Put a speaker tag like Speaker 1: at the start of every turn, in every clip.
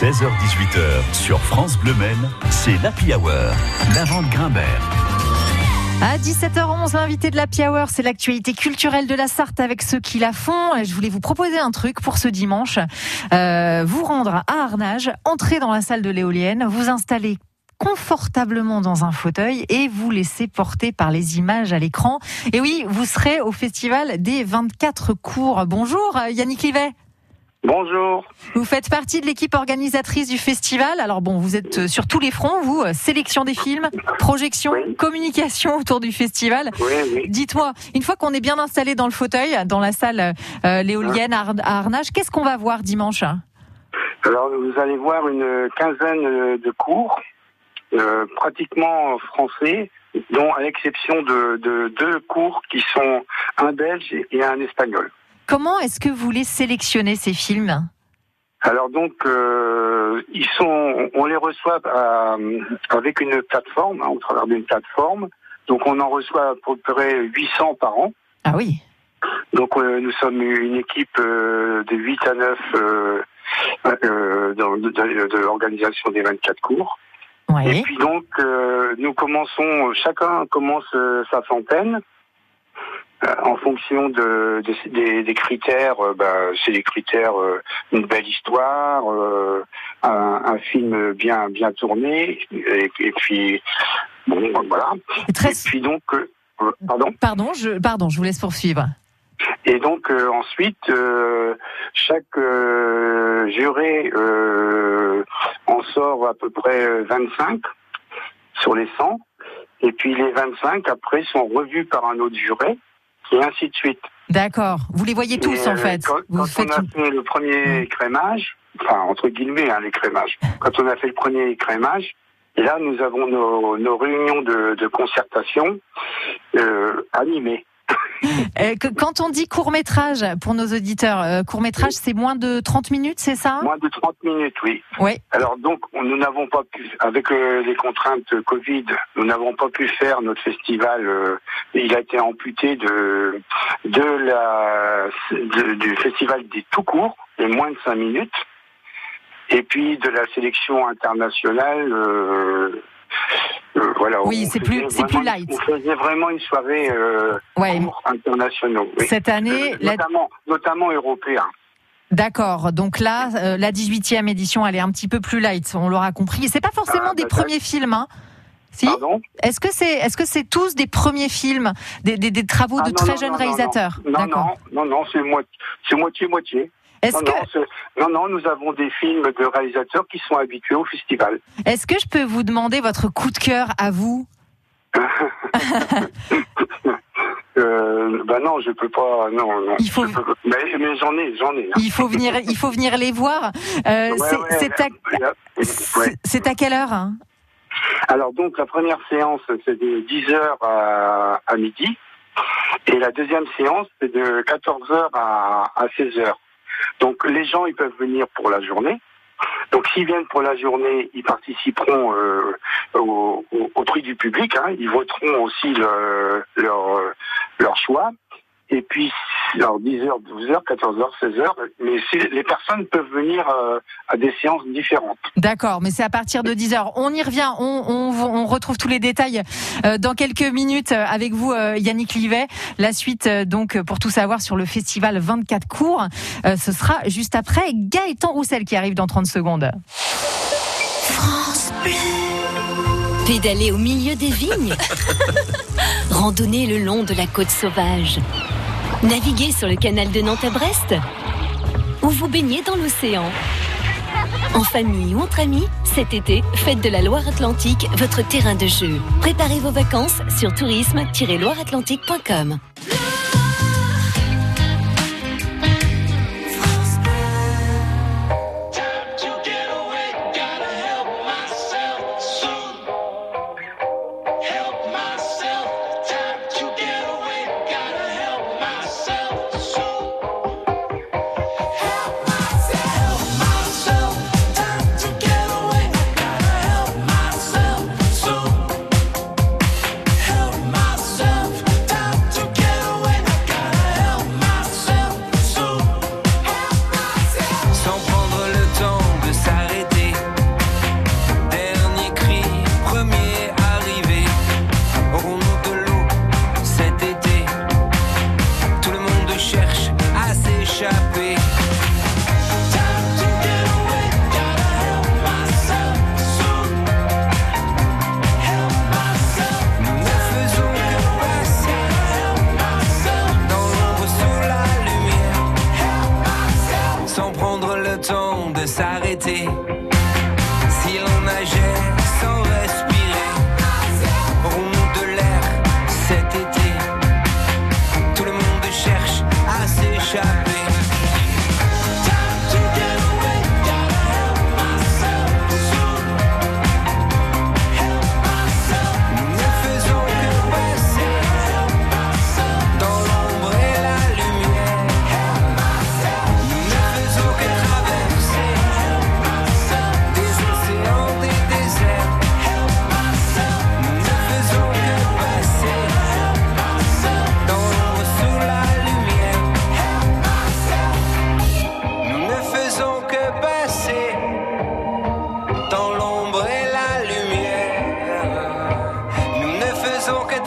Speaker 1: 16h-18h sur France Bleu Maine, c'est l'Happy Hour, la vente Grimbert.
Speaker 2: À 17h11, l'invité de la Hour, c'est l'actualité culturelle de la Sarthe avec ceux qui la font. Je voulais vous proposer un truc pour ce dimanche. Euh, vous rendre à Arnage, entrer dans la salle de l'éolienne, vous installer confortablement dans un fauteuil et vous laisser porter par les images à l'écran. Et oui, vous serez au festival des 24 cours. Bonjour Yannick Livet.
Speaker 3: Bonjour.
Speaker 2: Vous faites partie de l'équipe organisatrice du festival. Alors bon, vous êtes sur tous les fronts, vous, sélection des films, projection, communication autour du festival.
Speaker 3: Oui, oui.
Speaker 2: Dites-moi, une fois qu'on est bien installé dans le fauteuil, dans la salle euh, l'éolienne à Arnage, qu'est-ce qu'on va voir dimanche
Speaker 3: Alors, vous allez voir une quinzaine de cours, euh, pratiquement français, dont à l'exception de, de deux cours qui sont un belge et un espagnol.
Speaker 2: Comment est-ce que vous les sélectionnez ces films?
Speaker 3: Alors donc, euh, ils sont, on les reçoit euh, avec une plateforme, hein, au travers d'une plateforme. Donc on en reçoit à peu près 800 par an.
Speaker 2: Ah oui.
Speaker 3: Donc euh, nous sommes une équipe de 8 à 9 de, l'organisation des 24 cours. Et puis donc nous commençons, chacun commence sa centaine. Euh, en fonction de, des, critères, euh, bah, c'est des critères euh, une belle histoire, un, film bien bien tourné, et, puis bon voilà.
Speaker 2: Et, très...
Speaker 3: puis donc pardon.
Speaker 2: Pardon, je pardon, je vous laisse poursuivre.
Speaker 3: Et donc ensuite, chaque juré en sort à peu près 25 sur les 100. Et puis les 25 après sont revus par un autre juré et ainsi de suite.
Speaker 2: D'accord. Vous les voyez tous en fait.
Speaker 3: Quand,
Speaker 2: Vous
Speaker 3: on a fait le premier crémage, enfin entre guillemets hein, les crémages, quand on a fait le premier crémage, et là nous avons nos, réunions de, concertation euh, animées.
Speaker 2: Euh, quand on dit court métrage pour nos auditeurs, euh, court métrage c'est moins de 30 minutes, c'est ça?
Speaker 3: Moins de 30 minutes, oui.
Speaker 2: Oui.
Speaker 3: Alors donc nous n'avons pas pu, avec euh, les contraintes Covid, nous n'avons pas pu faire notre festival. il a été amputé de de la du festival des tout courts, et moins de 5 minutes, et puis de la sélection internationale euh, voilà,
Speaker 2: oui, c'est plus, c'est plus light.
Speaker 3: On faisait vraiment une soirée euh, internationale.
Speaker 2: Cette année,
Speaker 3: euh, notamment, notamment européen.
Speaker 2: D'accord. Donc là, euh, la 18e édition, elle est un petit peu plus light. On l'aura compris. C'est pas forcément ah, des premiers films, hein. Si Est-ce que c'est est-ce que c'est tous des premiers films, des, des, des travaux ah, de très jeunes réalisateurs?
Speaker 3: Non, non, non, non, c'est moitié moitié.
Speaker 2: Est-ce
Speaker 3: non,
Speaker 2: que...
Speaker 3: non, non, nous avons des films de réalisateurs qui sont habitués au festival.
Speaker 2: Est-ce que je peux vous demander votre coup de cœur à vous
Speaker 3: euh, bah non, je peux pas. Non, non.
Speaker 2: Il faut...
Speaker 3: Mais, mais j'en ai, j'en ai. Hein.
Speaker 2: Il faut venir, il faut venir les voir. Euh, c'est à... à... quelle heure hein?
Speaker 3: Alors donc la première séance c'est de 10h à, à midi et la deuxième séance c'est de 14h à, à 16h. Donc les gens, ils peuvent venir pour la journée. Donc s'ils viennent pour la journée, ils participeront euh, au, au, prix du public. Hein. Ils voteront aussi leur, leur choix. Et puis, alors 10h, 12h, 14h, 16h, mais les personnes peuvent venir euh, à des séances différentes.
Speaker 2: D'accord, mais c'est à partir de 10h. On y revient, on, on, on retrouve tous les détails euh, dans quelques minutes euh, avec vous, Yannick Livet. La suite, donc, pour tout savoir sur le festival 24 cours, ce sera juste après Gaëtan Roussel qui arrive dans 30 secondes.
Speaker 4: France Pédaler au milieu des vignes. Randonner le long de la côte sauvage. Naviguez sur le canal de Nantes à Brest ou vous baignez dans l'océan. En famille ou entre amis, cet été, faites de la Loire-Atlantique votre terrain de jeu. Préparez vos vacances sur tourisme-loireatlantique.com.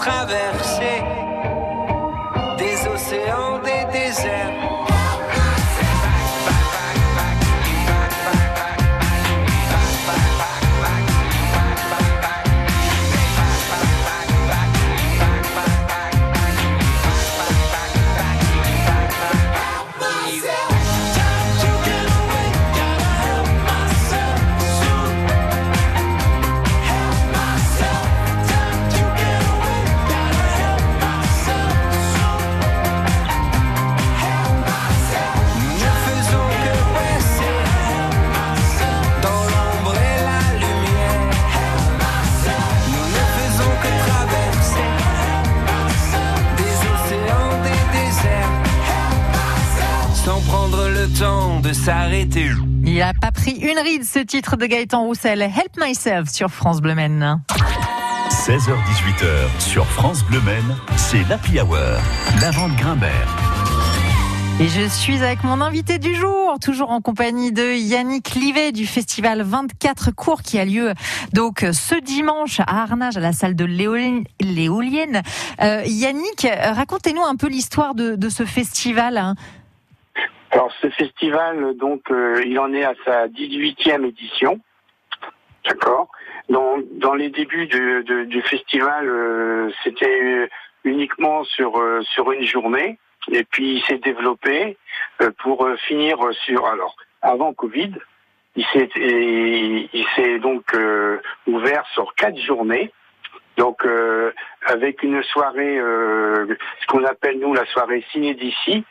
Speaker 5: traverser des océans,
Speaker 2: Il a pas pris une ride ce titre de Gaëtan Roussel. Help Myself sur France Bleu Maine.
Speaker 1: 16h-18h sur France Bleu c'est l'Happy Hour. Lavande Grimbert.
Speaker 2: Et je suis avec mon invité du jour, toujours en compagnie de Yannick Livet du festival 24 cours qui a lieu donc ce dimanche à Arnage à la salle de l'éolienne. l'éolienne. Euh, Yannick, racontez-nous un peu l'histoire de, de ce festival. hein.
Speaker 3: Alors ce festival, donc, euh, il en est à sa 18e édition. D'accord. Dans, dans les débuts du festival, euh, c'était uniquement sur euh, sur une journée, et puis il s'est développé pour finir sur alors avant Covid. Il s'est il s'est donc ouvert sur quatre journées. Donc avec une soirée, ce qu'on appelle nous la soirée ciné d'ici,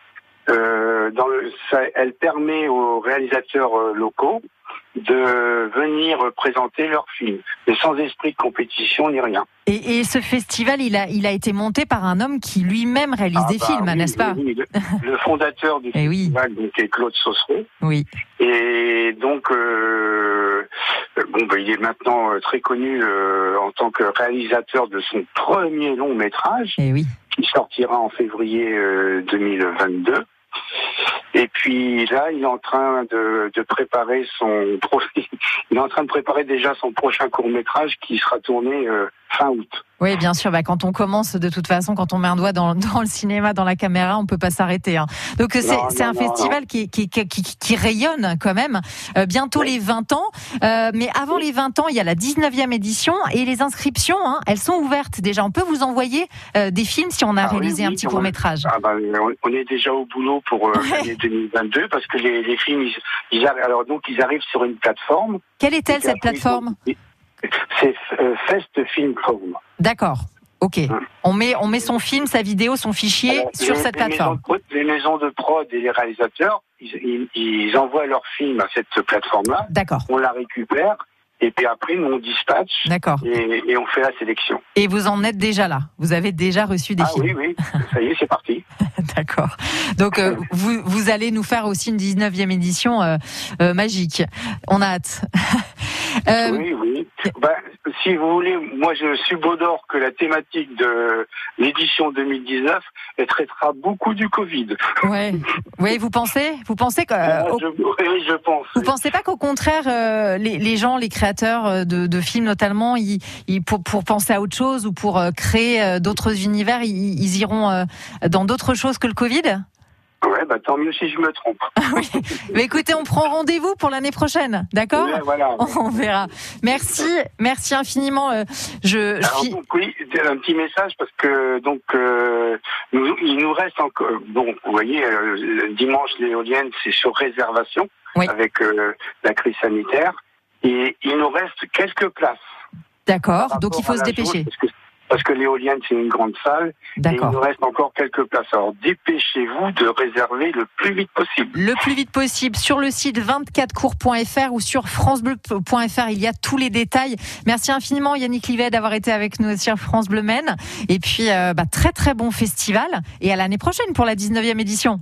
Speaker 3: euh, dans le, ça, elle permet aux réalisateurs euh, locaux de venir présenter leurs films, mais sans esprit de compétition ni rien.
Speaker 2: Et, et ce festival, il a, il a été monté par un homme qui lui-même réalise
Speaker 3: Ah
Speaker 2: des
Speaker 3: bah
Speaker 2: films,
Speaker 3: oui,
Speaker 2: n'est-ce pas
Speaker 3: oui, oui, le, le fondateur du
Speaker 2: Eh oui.
Speaker 3: festival, donc, est Claude Saucereau.
Speaker 2: Oui.
Speaker 3: Et donc, euh, bon, bah, il est maintenant très connu euh, en tant que réalisateur de son premier long métrage,
Speaker 2: Et oui.
Speaker 3: qui sortira en février euh, 2022. Et puis là, il est en train de, préparer son il est en train de préparer déjà son prochain court métrage qui sera tourné euh, fin août.
Speaker 2: Oui, bien sûr. Bah, quand on commence, de toute façon, quand on met un doigt dans, dans le cinéma, dans la caméra, on peut pas s'arrêter. hein. Donc c'est un
Speaker 3: non,
Speaker 2: festival qui, qui, qui, qui, qui rayonne quand même. Euh, bientôt les 20 ans. Euh, mais avant les 20 ans, il y a la 19e édition et les inscriptions, hein, elles sont ouvertes déjà. On peut vous envoyer euh, des films si on a
Speaker 3: Ah
Speaker 2: réalisé
Speaker 3: oui,
Speaker 2: un petit court métrage.
Speaker 3: Ah ben, on- est déjà au boulot pour
Speaker 2: Ouais.
Speaker 3: l'année 2022 parce que les, les films, ils, alors donc ils arrivent sur une plateforme.
Speaker 2: Quelle est-elle cette plateforme?
Speaker 3: ils C'est euh, Fest Film Chrome.
Speaker 2: D'accord. Ok. On met, on met son film, sa vidéo, son fichier
Speaker 3: Alors,
Speaker 2: sur
Speaker 3: les-
Speaker 2: cette
Speaker 3: les
Speaker 2: plateforme.
Speaker 3: maisons de- les maisons de prod et les réalisateurs, ils, ils- ils envoient leurs films à cette plateforme-là.
Speaker 2: D'accord.
Speaker 3: On la récupère et puis après, nous on dispatche
Speaker 2: D'accord.
Speaker 3: et, et on fait la sélection.
Speaker 2: Et vous en êtes déjà là. Vous avez déjà reçu des
Speaker 3: Ah
Speaker 2: films.
Speaker 3: oui, oui, ça y est, c'est parti.
Speaker 2: D'accord. Donc euh, vous, vous allez nous faire aussi une 19e édition euh, euh, magique. On a hâte. Euh,
Speaker 3: Oui, oui. Ben, si vous voulez, moi je subodore que la thématique de l'édition 2019 elle traitera beaucoup du Covid.
Speaker 2: ouais. Ouais, vous pensez? Vous pensez que euh, au-
Speaker 3: je, oui, je pense.
Speaker 2: vous pensez pas qu'au contraire euh, les, les gens, les créateurs de, de films notamment, ils, ils- pour, pour penser à autre chose ou pour créer d'autres univers, ils, ils iront dans d'autres choses que le Covid?
Speaker 3: Ouais, bah, tant mieux si je me trompe.
Speaker 2: Oui. Mais écoutez, on prend rendez-vous pour l'année prochaine, d'accord
Speaker 3: Ouais, voilà.
Speaker 2: On verra. Merci, merci infiniment. euh, Je, je
Speaker 3: Alors, donc, oui, un petit message parce que donc euh, nous, il nous reste encore. Bon, vous voyez, euh, le dimanche l'éolienne c'est sur réservation.
Speaker 2: Oui.
Speaker 3: avec euh, la crise sanitaire. Et il nous reste quelques places.
Speaker 2: D'accord. Donc il faut se dépêcher.
Speaker 3: Parce que, l'éolienne, c'est une grande salle. Et il nous reste encore quelques places. Alors dépêchez-vous de réserver le plus vite possible.
Speaker 2: Le plus vite possible sur le site 24cours.fr ou sur francebleu.fr. Il y a tous les détails. Merci infiniment Yannick Livet d'avoir été avec nous sur France Bleu Maine. Et puis, euh, bah, très très bon festival. Et à l'année prochaine pour la 19e édition.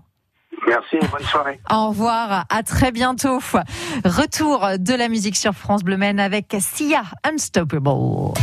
Speaker 3: Merci et bonne soirée.
Speaker 2: Au revoir, à très bientôt. Retour de la musique sur France Bleu Maine avec Sia Unstoppable.